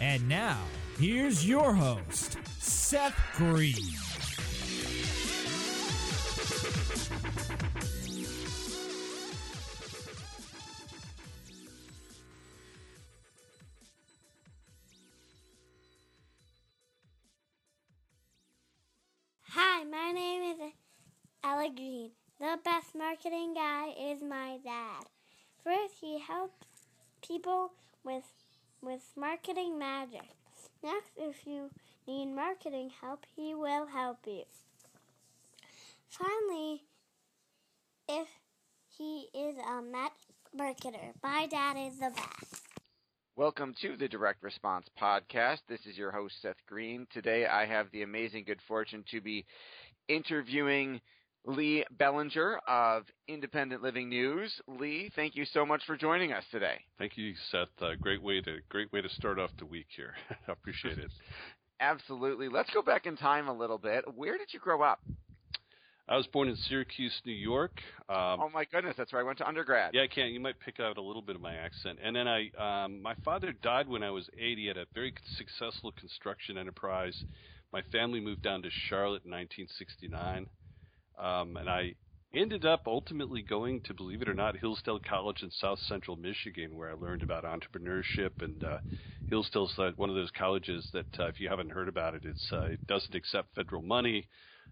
And now, here's your host, Seth Green. Hi, my name is Ella Green. The best marketing guy is my dad. First, he helps people with with marketing magic. Next, if you need marketing help, he will help you. Finally, if he is a net marketer, my dad is the best. Welcome to the Direct Response Podcast. This is your host, Seth Green. Today I have the amazing good fortune to be interviewing Lee Bellinger of Independent Living News. Lee, thank you so much for joining us today. Thank you, Seth. Uh, great way to great way to start off the week here. I appreciate it. Absolutely. Let's go back in time a little bit. Where did you grow up? I was born in Syracuse, New York. Um, oh my goodness, that's where I went to undergrad. Yeah, I can. You might pick out a little bit of my accent. And then I, um, my father died when I was 80 at a very successful construction enterprise. My family moved down to Charlotte in 1969, um, and I ended up ultimately going to, believe it or not, Hillsdale College in South Central Michigan, where I learned about entrepreneurship. And uh, Hillsdale's uh, one of those colleges that, uh, if you haven't heard about it, it's uh, it doesn't accept federal money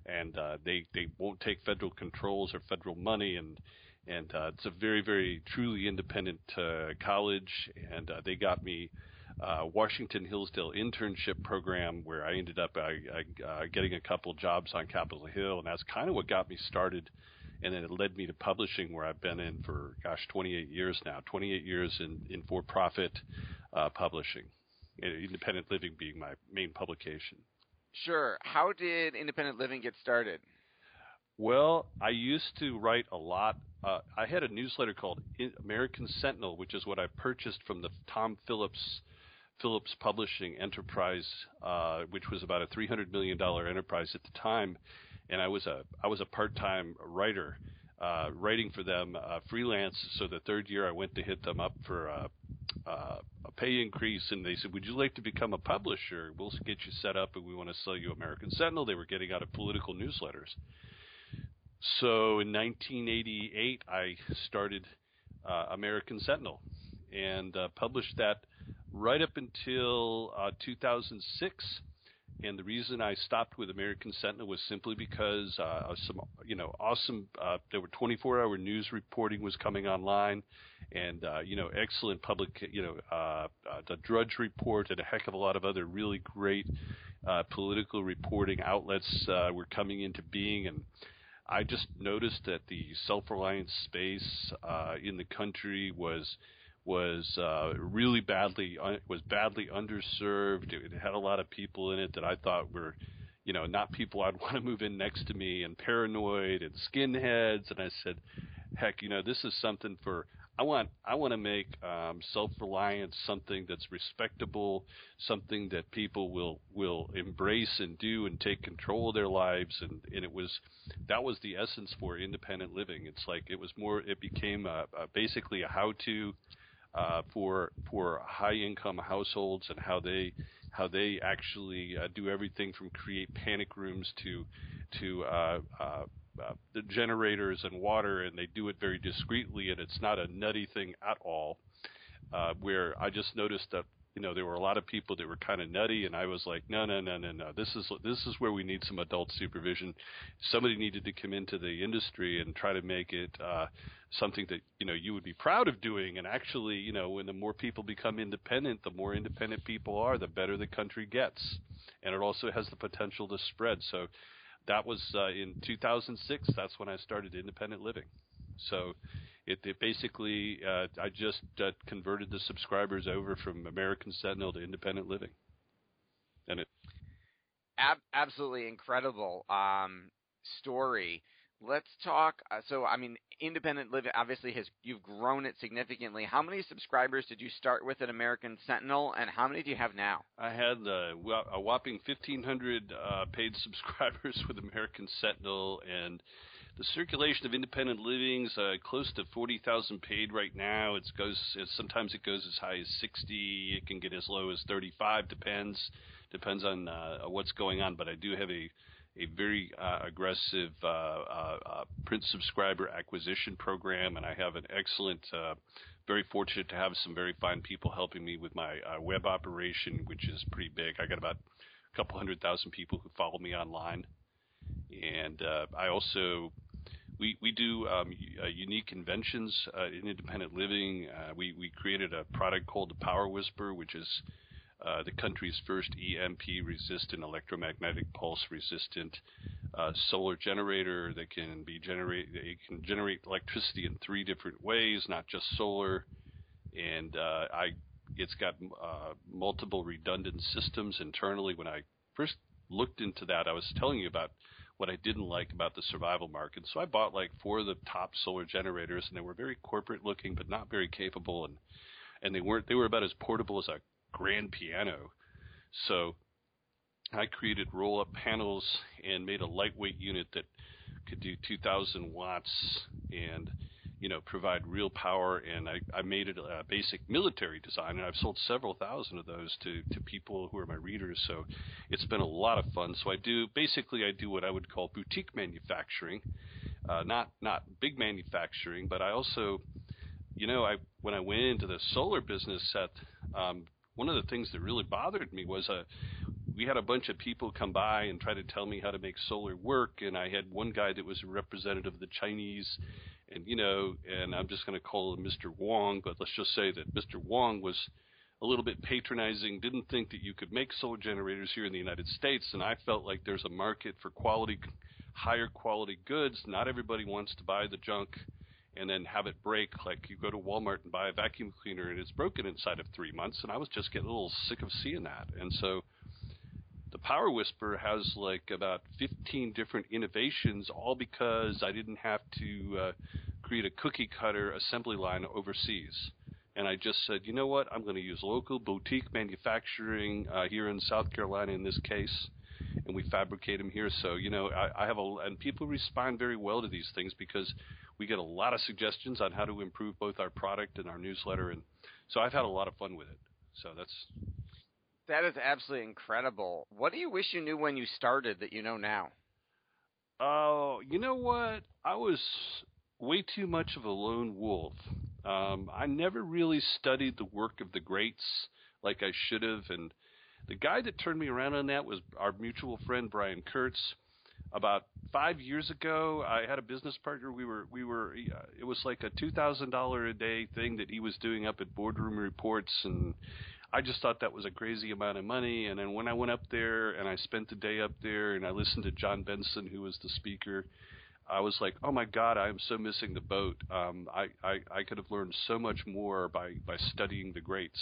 and uh, they they won't take federal controls or federal money, and and uh, it's a very very truly independent uh, college, and uh, they got me. Uh, Washington Hillsdale internship program where I ended up uh, uh, getting a couple jobs on Capitol Hill, and that's kind of what got me started. And then it led me to publishing, where I've been in for gosh, 28 years now. 28 years in in for-profit uh, publishing, independent living being my main publication. Sure. How did independent living get started? Well, I used to write a lot. Uh, I had a newsletter called American Sentinel, which is what I purchased from the Tom Phillips Phillips Publishing Enterprise, uh, which was about a three hundred million dollar enterprise at the time, and I was a I was a part time writer, uh, writing for them uh, freelance. So the third year, I went to hit them up for uh, uh, a pay increase, and they said, "Would you like to become a publisher? We'll get you set up, and we want to sell you American Sentinel." They were getting out of political newsletters. So in 1988, I started uh, American Sentinel and published that right up until uh, 2006. And the reason I stopped with American Sentinel was simply because uh, some, you know, awesome. Uh, there were 24-hour news reporting was coming online, and uh, you know, excellent public, you know, uh, uh, the Drudge Report and a heck of a lot of other really great uh, political reporting outlets uh, were coming into being, and I just noticed that the self-reliance space uh, in the country was was uh, really badly uh, was badly underserved. It had a lot of people in it that I thought were, you know, not people I'd want to move in next to me, and paranoid and skinheads. And I said, heck, you know, this is something for I want I want to make um, self reliance something that's respectable, something that people will will embrace and do and take control of their lives. And and it was that was the essence for independent living. It's like it was more. It became a, a basically a how to uh, for for high income households and how they how they actually uh, do everything from create panic rooms to to uh, uh, uh, the generators and water, and they do it very discreetly, and it's not a nutty thing at all. Uh, where I just noticed that you know, there were a lot of people that were kind of nutty, and I was like, no, no, no, no, no. This is this is where we need some adult supervision. Somebody needed to come into the industry and try to make it uh, something that you know you would be proud of doing. And actually, you know, when the more people become independent, the more independent people are, the better the country gets, and it also has the potential to spread. So that was uh, in 2006. That's when I started independent living. So it, it basically, uh, I just uh, converted the subscribers over from American Sentinel to Independent Living, and it Ab- absolutely incredible um, story. Let's talk. Uh, so, I mean, Independent Living obviously has you've grown it significantly. How many subscribers did you start with at American Sentinel, and how many do you have now? I had uh, a whopping 1,500 uh, paid subscribers with American Sentinel, and the circulation of independent livings uh, close to 40,000 paid right now. It goes sometimes it goes as high as 60. It can get as low as 35. Depends depends on uh, what's going on. But I do have a a very uh, aggressive uh, uh, uh, print subscriber acquisition program, and I have an excellent. very fortunate to have some very fine people helping me with my web operation, which is pretty big. I got about a couple hundred thousand people who follow me online, and I also we we do um, uh, unique conventions uh, in independent living. Uh, we we created a product called the Power Whisper, which is uh, the country's first EMP resistant, electromagnetic pulse resistant uh, solar generator that can be generate. It can generate electricity in three different ways, not just solar. And uh, I, it's got multiple redundant systems internally. When I first looked into that, I was telling you about what I didn't like about the survival market. So I bought like four of the top solar generators, and they were very corporate looking, but not very capable, and and they weren't they were about as portable as a grand piano. So I created roll up panels and made a lightweight unit that could do 2,000 watts and you know, provide real power. And I, I made it a basic military design, and I've sold several thousand of those to, to people who are my readers. So it's been a lot of fun. So I do basically I do what I would call boutique manufacturing, uh, not not big manufacturing, but I also, you know, I when I went into the solar business set, um, one of the things that really bothered me was a uh, we had a bunch of people come by and try to tell me how to make solar work and I had one guy that was a representative of the Chinese and you know, and I'm just going to call him Mr. Wong, but let's just say that Mr. Wong was a little bit patronizing, didn't think that you could make solar generators here in the United States, and I felt like there's a market for quality, higher quality goods. Not everybody wants to buy the junk and then have it break. Like you go to Walmart and buy a vacuum cleaner and it's broken inside of three months, and I was just getting a little sick of seeing that, and so Power Whisper has like about 15 different innovations, all because I didn't have to uh, create a cookie cutter assembly line overseas. And I just said, you know what? I'm going to use local boutique manufacturing uh, here in South Carolina in this case, and we fabricate them here. So you know, I, I have a and people respond very well to these things because we get a lot of suggestions on how to improve both our product and our newsletter, and so I've had a lot of fun with it. So that's that is absolutely incredible. What do you wish you knew when you started that you know now? Oh, you know what? I was way too much of a lone wolf. Um, I never really studied the work of the greats like I should have, and the guy that turned me around on that was our mutual friend Brian Kurtz. About five years ago, I had a business partner. We were we were uh, it was like a two thousand dollar a day thing that he was doing up at Boardroom Reports, and I just thought that was a crazy amount of money. And then when I went up there and I spent the day up there and I listened to John Benson, who was the speaker, I was like, oh my God, I am so missing the boat. Um, I, I, I could have learned so much more by, by studying the greats.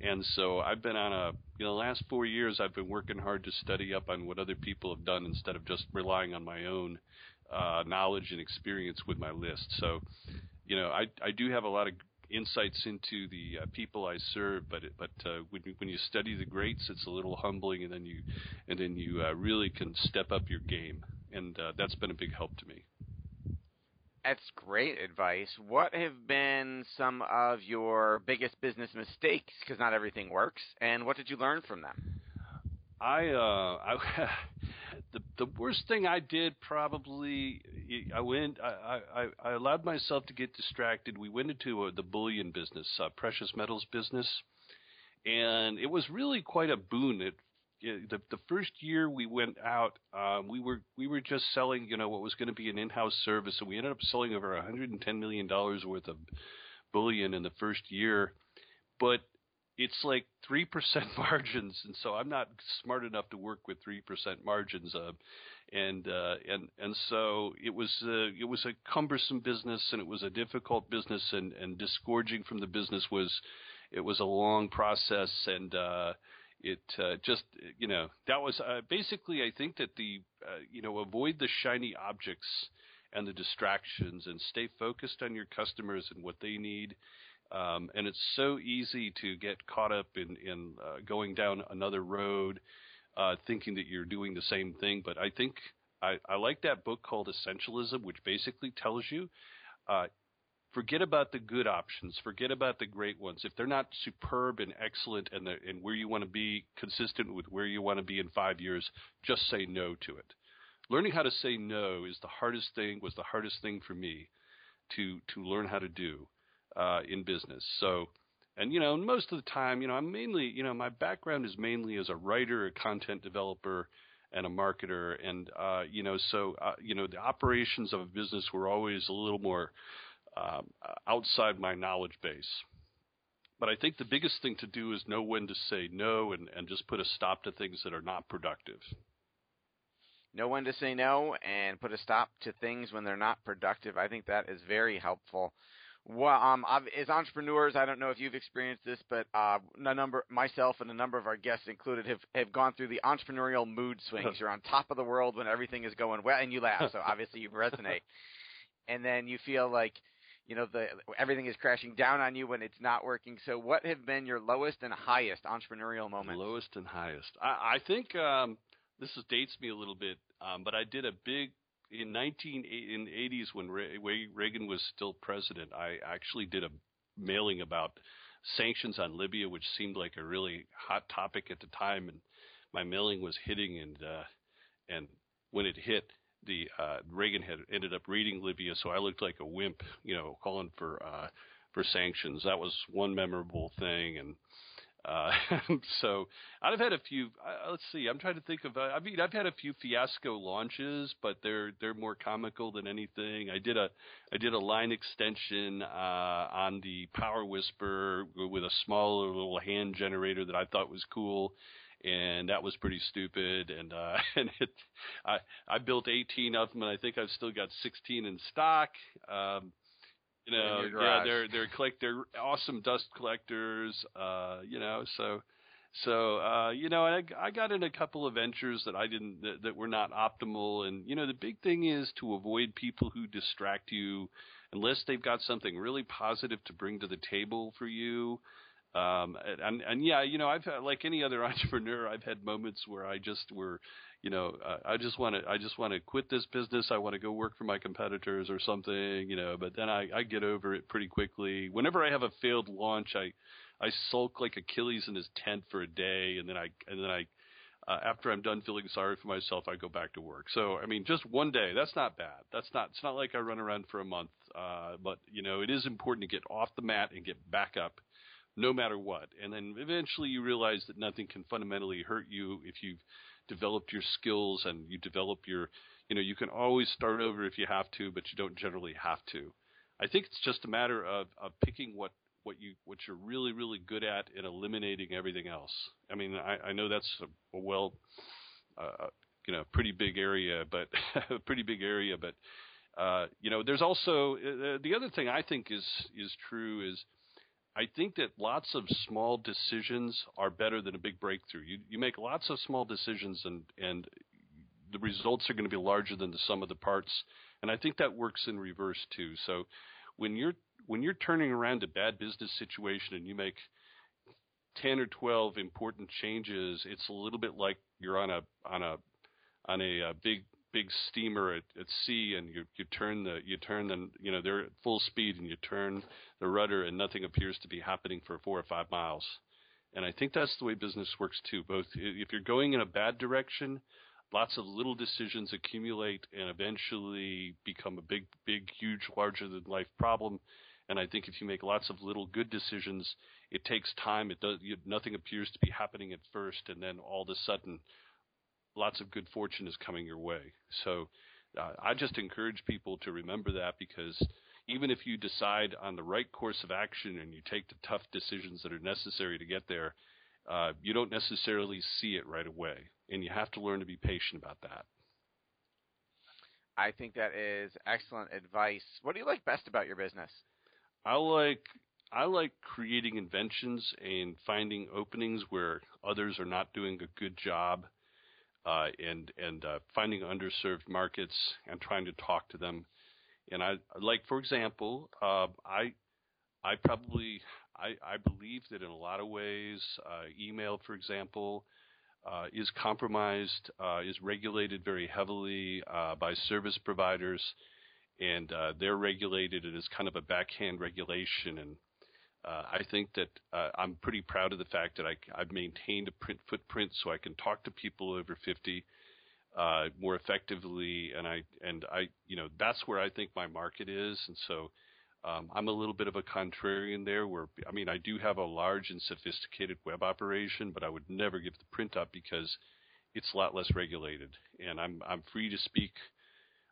And so I've been on a, you know, the last four years I've been working hard to study up on what other people have done instead of just relying on my own uh, knowledge and experience with my list. So, you know, I, I do have a lot of insights into the uh, people I serve. But but uh, when you, when you study the greats, it's a little humbling, and then you and then you uh, really can step up your game, and uh, that's been a big help to me. That's great advice. What have been some of your biggest business mistakes? Because not everything works, and what did you learn from them? I uh, I the the worst thing I did probably I went I, I, I allowed myself to get distracted. We went into a, the bullion business, uh, precious metals business, and it was really quite a boon. It, it the the first year we went out, um, we were we were just selling, you know, what was going to be an in-house service, and we ended up selling over 110 million dollars worth of bullion in the first year, but it's like three percent margins, and so I'm not smart enough to work with three percent margins. Uh, and uh, and and so it was uh, it was a cumbersome business, and it was a difficult business, and and disgorging from the business was it was a long process, and uh, it uh, just you know that was uh, basically I think that the uh, you know avoid the shiny objects and the distractions, and stay focused on your customers and what they need. Um, and it's so easy to get caught up in in uh, going down another road uh, thinking that you're doing the same thing. But I think I, I like that book called Essentialism, which basically tells you uh, forget about the good options, forget about the great ones. If they're not superb and excellent and, and where you want to be consistent with where you want to be in five years, just say no to it. Learning how to say no is the hardest thing, was the hardest thing for me to, to learn how to do uh, in business. So and you know, most of the time, you know, I'm mainly, you know, my background is mainly as a writer, a content developer, and a marketer, and uh, you know, so uh, you know, the operations of a business were always a little more um, outside my knowledge base. But I think the biggest thing to do is know when to say no and, and just put a stop to things that are not productive. Know when to say no and put a stop to things when they're not productive. I think that is very helpful. Well, um, as entrepreneurs, I don't know if you've experienced this, but uh, a number, myself and a number of our guests included, have have gone through the entrepreneurial mood swings. You're on top of the world when everything is going well, and you laugh, so obviously you resonate. and then you feel like, you know, the everything is crashing down on you when it's not working. So, what have been your lowest and highest entrepreneurial moments? Lowest and highest. I, I think um, this is, dates me a little bit, um, but I did a big in 19 in the 80s when Reagan was still president, I actually did a mailing about sanctions on Libya, which seemed like a really hot topic at the time, and my mailing was hitting, and uh, and when it hit, the uh, Reagan had ended up reading Libya, so I looked like a wimp, you know, calling for uh, for sanctions. That was one memorable thing, and uh, so I've had a few. Uh, let's see. I'm trying to think of. Uh, I mean, I've had a few fiasco launches, but they're they're more comical than anything. I did a I did a line extension uh, on the Power Whisper with a small little hand generator that I thought was cool, and that was pretty stupid. And uh, and it, I I built 18 of them, and I think I've still got 16 in stock. Um, you know, yeah, they're they're collect they're awesome dust collectors. Uh, you know, so so uh, you know, I I got in a couple of ventures that I didn't that, that were not optimal, and you know, the big thing is to avoid people who distract you, unless they've got something really positive to bring to the table for you. Um, and, and yeah, you know, I've like any other entrepreneur, I've had moments where I just were you know, I just want to, I just want to quit this business. I want to go work for my competitors or something, you know, but then I, I get over it pretty quickly. Whenever I have a failed launch, I, I sulk like Achilles in his tent for a day. And then I, and then I, uh, after I'm done feeling sorry for myself, I go back to work. So, I mean, just one day, that's not bad. That's not, it's not like I run around for a month. Uh, but you know, it is important to get off the mat and get back up no matter what. And then eventually you realize that nothing can fundamentally hurt you if you've developed your skills and you develop your, you know, you can always start over if you have to, but you don't generally have to. I think it's just a matter of, of picking what, what you what you're really really good at and eliminating everything else. I mean, I, I know that's a, a well, uh, you know, pretty big area, but a pretty big area, but uh, you know, there's also uh, the other thing I think is is true is I think that lots of small decisions are better than a big breakthrough. You you make lots of small decisions and and the results are going to be larger than the sum of the parts. And I think that works in reverse too. So when you're when you're turning around a bad business situation and you make 10 or 12 important changes, it's a little bit like you're on a on a on a, a big big steamer at, at sea and you you turn the you turn the you know they're at full speed and you turn the rudder and nothing appears to be happening for four or five miles. And I think that's the way business works too. Both if you're going in a bad direction, lots of little decisions accumulate and eventually become a big, big, huge, larger than life problem. And I think if you make lots of little good decisions, it takes time. It does you, nothing appears to be happening at first, and then all of a sudden, lots of good fortune is coming your way. So uh, I just encourage people to remember that because even if you decide on the right course of action and you take the tough decisions that are necessary to get there, uh, you don't necessarily see it right away, and you have to learn to be patient about that. I think that is excellent advice. What do you like best about your business? I like I like creating inventions and finding openings where others are not doing a good job, uh, and and uh, finding underserved markets and trying to talk to them. And I like, for example, uh, I I probably I, I believe that in a lot of ways, uh, email, for example, uh, is compromised, uh, is regulated very heavily by service providers, and they're regulated. It is kind of a backhand regulation, and uh, I think that I'm pretty proud of the fact that I, have maintained a print footprint so I can talk to people over 50 more effectively, and I and I you know that's where I think my market is, and so. Um, I'm a little bit of a contrarian there, where I mean I do have a large and sophisticated web operation, but I would never give the print up because it's a lot less regulated, and I'm I'm free to speak.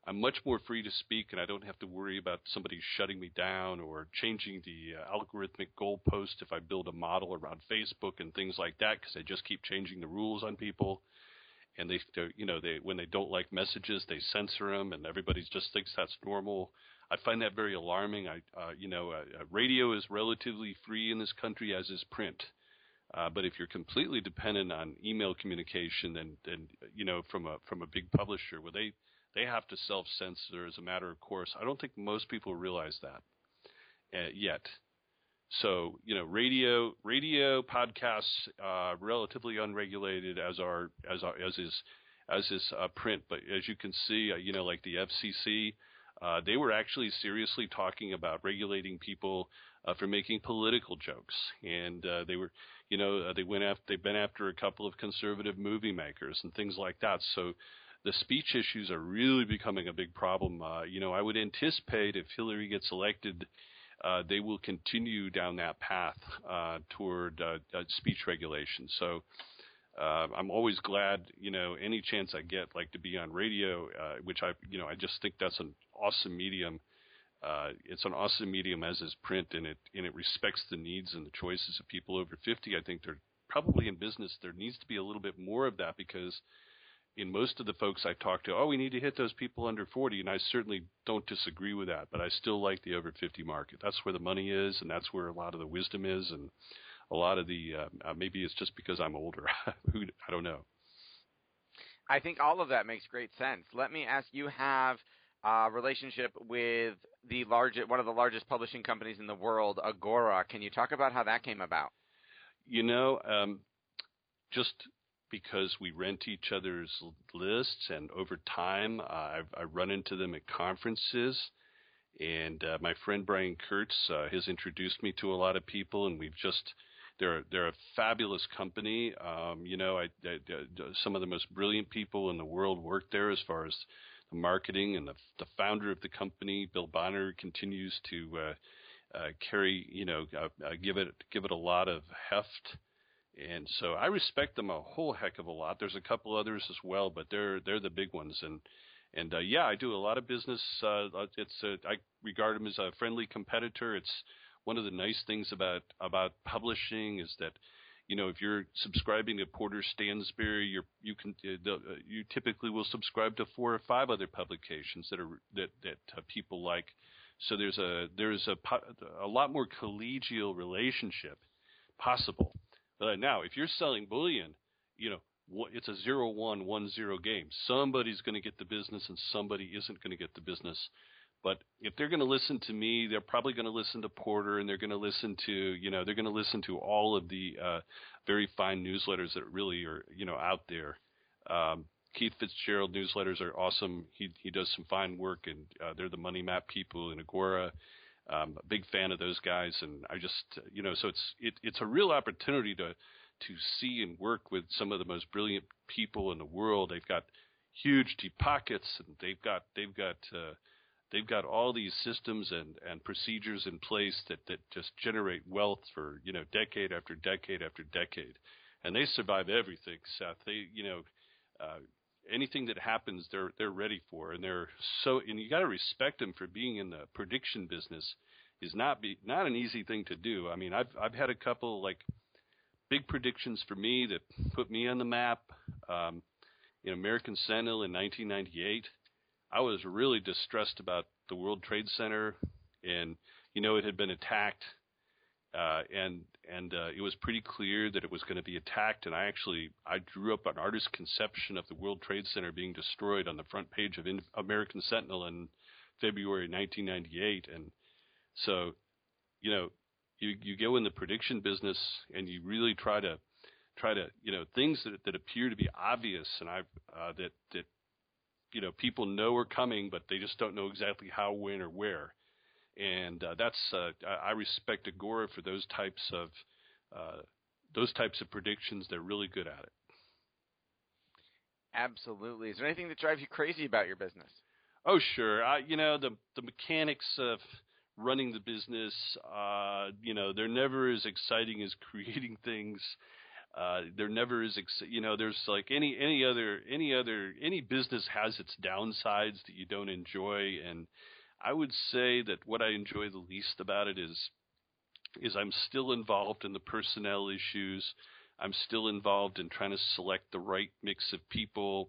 I'm much more free to speak, and I don't have to worry about somebody shutting me down or changing the uh, algorithmic goalpost if I build a model around Facebook and things like that, because they just keep changing the rules on people and they, you know, they when they don't like messages, they censor them, and everybody just thinks that's normal. I find that very alarming. I, uh, you know, uh, uh, radio is relatively free in this country, as is print. Uh, but if you're completely dependent on email communication, then, then you know, from a from a big publisher, where they they have to self censor as a matter of course. I don't think most people realize that uh, yet. So you know, radio, radio podcasts, uh, relatively unregulated as are as are, as is as is uh, print. But as you can see, uh, you know, like the FCC, uh, they were actually seriously talking about regulating people uh, for making political jokes, and uh, they were, you know, uh, they went after they've been after a couple of conservative movie makers and things like that. So the speech issues are really becoming a big problem. Uh, you know, I would anticipate if Hillary gets elected. Uh, they will continue down that path uh, toward uh, uh speech regulation. So uh, I'm always glad, you know, any chance I get, like to be on radio, which I, you know, I just think that's an awesome medium. It's an awesome medium as is print, and it and it respects the needs and the choices of people over 50. I think they're probably in business. There needs to be a little bit more of that because in most of the folks I talk to, oh, we need to hit those people under 40, and I certainly don't disagree with that. But I still like the over 50 market. That's where the money is, and that's where a lot of the wisdom is, and a lot of the uh, uh, maybe it's just because I'm older. Who I don't know. I think all of that makes great sense. Let me ask you have a relationship with the largest one of the largest publishing companies in the world, Agora. Can you talk about how that came about? You know, um, just because we rent each other's lists, and over time, uh, I've, I run into them at conferences. And uh, my friend Brian Kurtz uh, has introduced me to a lot of people, and we've just they're they're a fabulous company. Um, you know, I, I, I, some of the most brilliant people in the world work there as far as the marketing and the the founder of the company, Bill Bonner, continues to uh, uh, carry you know uh, uh, give it give it a lot of heft. And so I respect them a whole heck of a lot. There's a couple others as well, but they're they're the big ones. And and uh, yeah, I do a lot of business. Uh, it's uh, I regard them as a friendly competitor. It's one of the nice things about about publishing is that you know if you're subscribing to Porter Stansberry, you're you can uh, uh, you typically will subscribe to four or five other publications that are that that uh, people like. So there's a there's a a lot more collegial relationship possible. But now, if you're selling bullion, you know it's a zero one one zero game. Somebody's going to get the business, and somebody isn't going to get the business. But if they're going to listen to me, they're probably going to listen to Porter, and they're going to listen to you know they're going to listen to all of the uh, very fine newsletters that really are you know out there. Um, Keith Fitz-Gerald newsletters are awesome. He he does some fine work, and uh, they're the Money Map people in Agora. Um, a big fan of those guys, and I just you know so it's it, it's a real opportunity to to see and work with some of the most brilliant people in the world. They've got huge deep pockets, and they've got they've got uh, they've got all these systems and and procedures in place that that just generate wealth for you know decade after decade after decade, and they survive everything. Seth, they you know. Uh, anything that happens, they're they're ready for, and they're so. And you got to respect them for being in the prediction business. Is not be not an easy thing to do. I mean, I've I've had a couple like big predictions for me that put me on the map. Um, in American Sentinel in 1998, I was really distressed about the World Trade Center, and you know it had been attacked, uh, and and uh, it was pretty clear that it was going to be attacked. And I actually I drew up an artist's conception of the World Trade Center being destroyed on the front page of in- American Sentinel in February 1998. And so, you know, you you go in the prediction business and you really try to try to you know things that that appear to be obvious and I uh, that that you know people know are coming, but they just don't know exactly how, when, or where. And uh, that's uh, I respect Agora for those types of uh, those types of predictions. They're really good at it. Absolutely. Is there anything that drives you crazy about your business? Oh, sure. I, you know the the mechanics of running the business. Uh, you know, they're never as exciting as creating things. Uh, there never is, ex- you know, there's like any any other any other any business has its downsides that you don't enjoy, and I would say that what I enjoy the least about it is is I'm still involved in the personnel issues. I'm still involved in trying to select the right mix of people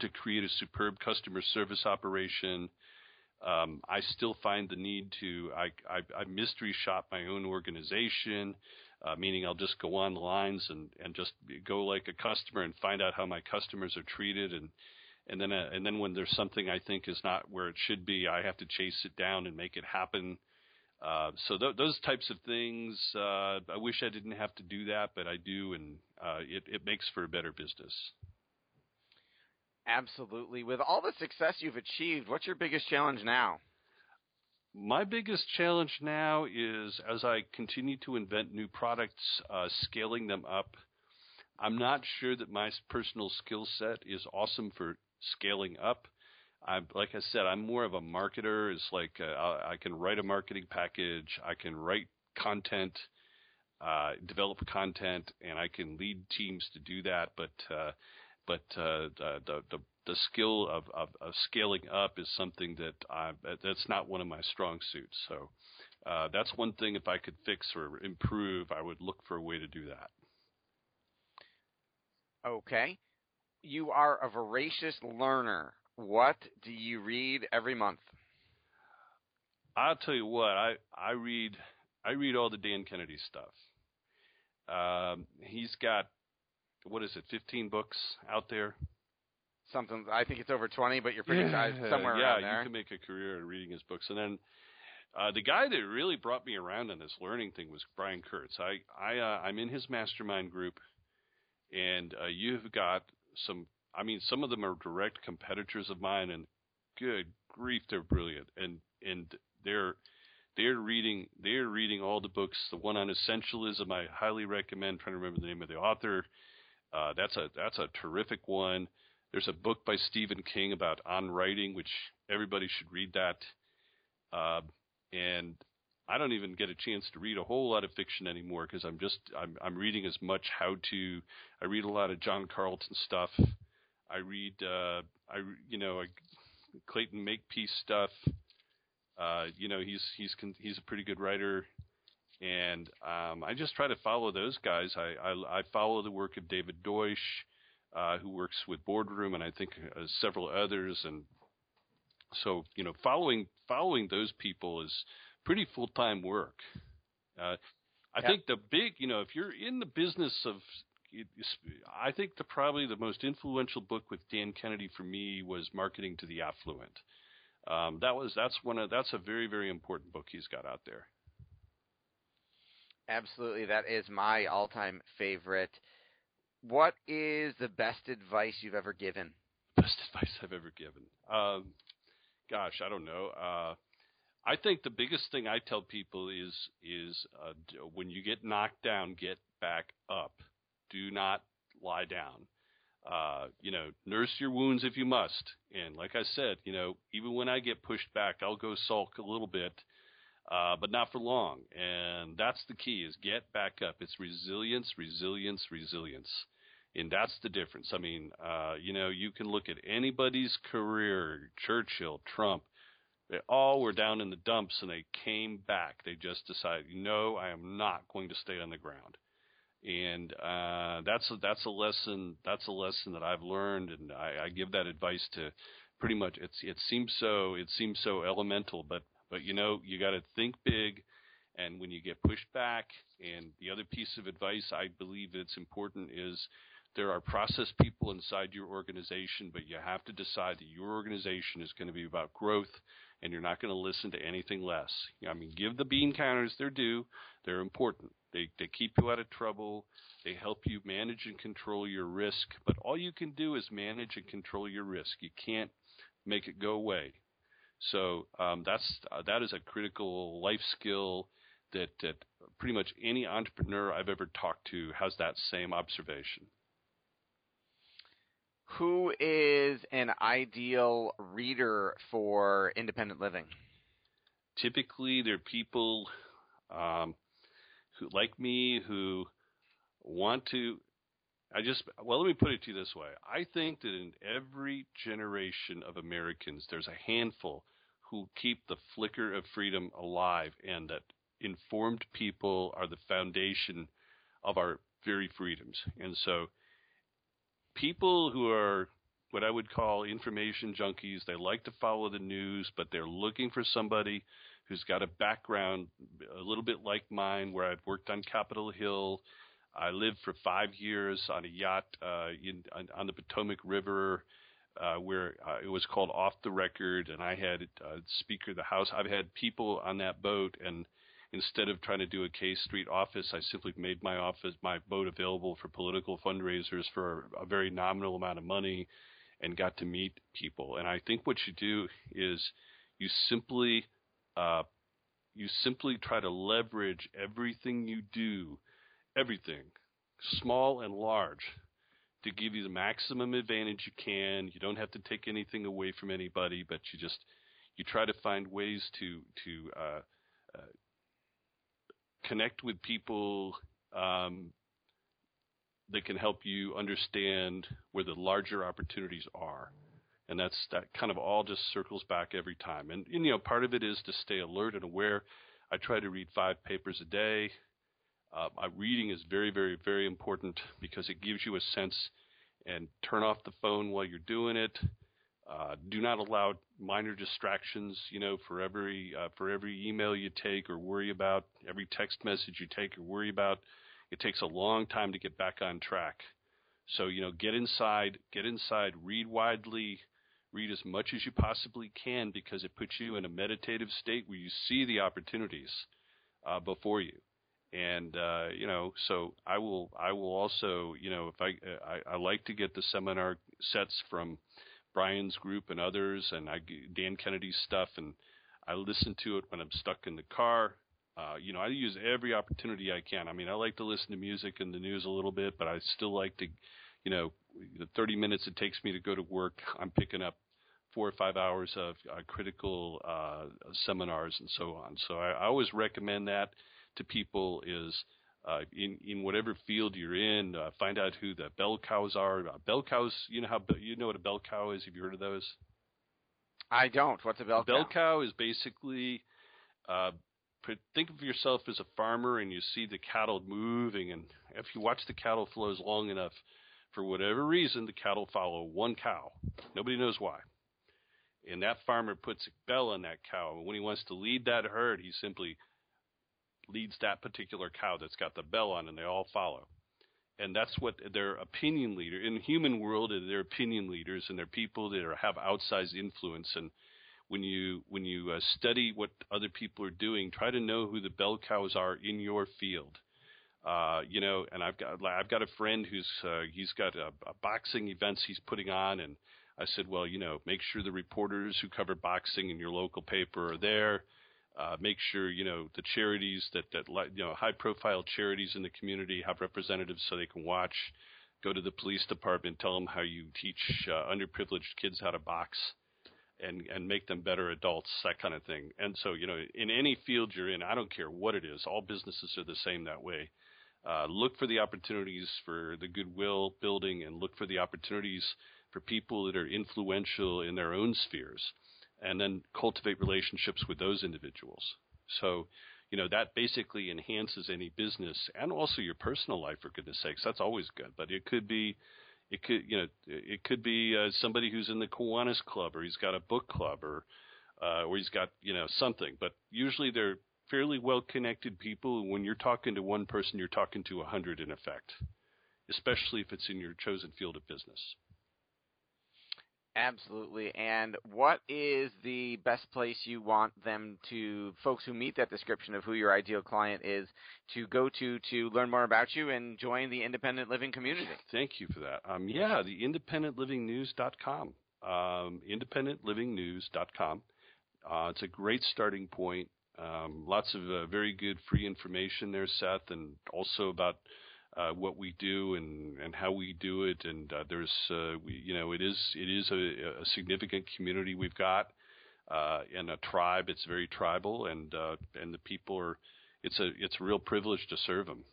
to create a superb customer service operation. Um, I still find the need to I, I, I mystery shop my own organization uh, meaning I'll just go on the lines and, and just go like a customer and find out how my customers are treated and and then uh, and then when there's something I think is not where it should be, I have to chase it down and make it happen. Uh, so th- those types of things, uh, I wish I didn't have to do that, but I do, and uh, it, it makes for a better business. Absolutely. With all the success you've achieved, what's your biggest challenge now? My biggest challenge now is as I continue to invent new products, uh, scaling them up. I'm not sure that my personal skill set is awesome for scaling up. I'm like I said, I'm more of a marketer. It's like uh, I can write a marketing package, I can write content, uh, develop content, and I can lead teams to do that. But uh, but uh, the, the the skill of, of, of scaling up is something that I, that's not one of my strong suits. So uh, that's one thing. If I could fix or improve, I would look for a way to do that. Okay, you are a voracious learner. What do you read every month? I'll tell you what. I I read I read all the Dan Kennedy stuff. Um, he's got what is it, 15 books out there something. I think it's over twenty, but you're pretty yeah, somewhere yeah, around there. Yeah, you can make a career in reading his books. And then uh, the guy that really brought me around on this learning thing was Brian Kurtz. I I uh, I'm in his mastermind group, and uh, you've got some. I mean, some of them are direct competitors of mine, and good grief, they're brilliant, and and they're they're reading they're reading all the books. The one on essentialism, I highly recommend. I'm trying to remember the name of the author. Uh, that's a that's a terrific one. There's a book by Stephen King about on writing, which everybody should read that. Uh, and I don't even get a chance to read a whole lot of fiction anymore because I'm just I'm I'm reading as much how to. I read a lot of John Carlton stuff. I read uh, I you know I, Clayton Makepeace stuff. Uh, you know he's he's he's a pretty good writer, and um, I just try to follow those guys. I, I I follow the work of David Deutsch uh, who works with Boardroom, and I think uh, several others. And so, you know, following following those people is pretty full time work. Uh, I yeah. think the big, you know, if you're in the business of, I think the probably the most influential book with Dan Kennedy for me was Marketing to the Affluent. Um, that was that's one of that's a very very important book he's got out there. Absolutely, that is my all-time favorite. What is the best advice you've ever given? Best advice I've ever given. Um, gosh, I don't know. Uh, I think the biggest thing I tell people is is uh, when you get knocked down, get back up. Do not lie down. Uh, you know, nurse your wounds if you must. And like I said, you know, even when I get pushed back, I'll go sulk a little bit, uh, but not for long. And that's the key: is get back up. It's resilience, resilience, resilience and that's the difference. I mean, uh, you know, you can look at anybody's career, Churchill, Trump, they all were down in the dumps and they came back. They just decided, no, I am not going to stay on the ground. And uh, that's a, that's a lesson. That's a lesson that I've learned, and I, I give that advice to pretty much. It's it seems so it seems so elemental, but but you know you got to think big, and when you get pushed back. And the other piece of advice I believe that's important is there are process people inside your organization, but you have to decide that your organization is going to be about growth and you're not going to listen to anything less. I mean, give the bean counters their due. They're important. They, they keep you out of trouble. They help you manage and control your risk. But all you can do is manage and control your risk. You can't make it go away. So um, that's uh, that is a critical life skill that, that pretty much any entrepreneur I've ever talked to has that same observation who is an ideal reader for independent living? Typically, they're people um, who, like me, who want to. I just well, let me put it to you this way: I think that in every generation of Americans, there's a handful who keep the flicker of freedom alive, and that informed people are the foundation of our very freedoms. And so people who are what I would call information junkies. They like to follow the news, but they're looking for somebody who's got a background a little bit like mine, where I've worked on Capitol Hill. I lived for five years on a yacht uh, in, on, on the Potomac River, uh, where uh, it was called Off the Record, and I had uh, Speaker of the House. I've had people on that boat, and instead of trying to do a K Street office, I simply made my office, my boat available for political fundraisers for a very nominal amount of money and got to meet people. And I think what you do is you simply, uh, you simply try to leverage everything you do, everything, small and large, to give you the maximum advantage you can. You don't have to take anything away from anybody, but you just you try to find ways to to uh, uh, connect with people um, that can help you understand where the larger opportunities are. And that's that kind of all just circles back every time. And, and you know, part of it is to stay alert and aware. I try to read five papers a day. Uh, reading is very, very, very important because it gives you a sense. And turn off the phone while you're doing it. Uh, do not allow minor distractions. You know, for every uh, for every email you take or worry about, every text message you take or worry about, it takes a long time to get back on track. So you know, get inside, get inside, read widely, read as much as you possibly can because it puts you in a meditative state where you see the opportunities uh, before you. And uh, you know, so I will, I will also, you know, if I, I, I like to get the seminar sets from Brian's group and others, and I Dan Kennedy's stuff, and I listen to it when I'm stuck in the car. Uh, you know, I use every opportunity I can. I mean, I like to listen to music and the news a little bit, but I still like to, you know, the 30 minutes it takes me to go to work, I'm picking up four or five hours of uh, critical uh, seminars and so on. So I, I always recommend that to people is uh, in in whatever field you're in. Uh, find out who the bell cows are. Uh, bell cows, you know how you know what a bell cow is. Have you heard of those? I don't. What's a bell a cow? Bell cow is basically uh, think of yourself as a farmer and you see the cattle moving, and if you watch the cattle flows long enough, for whatever reason, the cattle follow one cow. Nobody knows why. And that farmer puts a bell on that cow. And when he wants to lead that herd, he simply leads that particular cow that's got the bell on, and they all follow. And that's what their opinion leader in the human world. They're opinion leaders, and they're people that are, have outsized influence. And when you when you uh, study what other people are doing, try to know who the bell cows are in your field. Uh, you know, and I've got I've got a friend who's uh, he's got a, a boxing events he's putting on, and I said, well, you know, make sure the reporters who cover boxing in your local paper are there. Uh, make sure you know the charities that that you know high profile charities in the community have representatives so they can watch. go to the police department, tell them how you teach uh, underprivileged kids how to box and and make them better adults, that kind of thing. And so, you know, in any field you're in, I don't care what it is, all businesses are the same that way. Uh, look for the opportunities for the goodwill building and look for the opportunities for people that are influential in their own spheres and then cultivate relationships with those individuals. So, you know, that basically enhances any business and also your personal life for goodness sakes. That's always good. But it could be it could you know it could be uh, somebody who's in the Kiwanis Club or he's got a book club or uh, or he's got you know something. But usually they're fairly well connected people. When you're talking to one person, you're talking to a hundred in effect, especially if it's in your chosen field of business. Absolutely. And what is the best place you want them to, folks who meet that description of who your ideal client is, to go to to learn more about you and join the independent living community? Thank you for that. Um, yeah, the independentlivingnews.com. Um, independentlivingnews.com. Uh, it's a great starting point. Um, lots of uh, very good free information there, Seth, and also about uh, what we do and, and how we do it. And uh, there's, uh, we, you know, it is it is a, a significant community we've got uh, and a tribe. It's very tribal, and uh, and the people are. It's a it's a real privilege to serve them.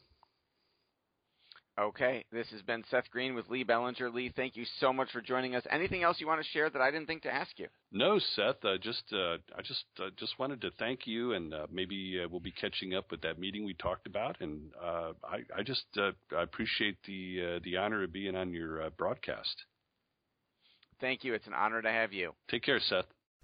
Okay, this has been Seth Green with Lee Bellinger. Lee, thank you so much for joining us. Anything else you want to share that I didn't think to ask you? No, Seth. Uh, just uh, I just uh, just wanted to thank you, and uh, maybe uh, we'll be catching up with that meeting we talked about. And uh, I, I just I appreciate the the honor of being on your broadcast. Thank you. It's an honor to have you. Take care, Seth.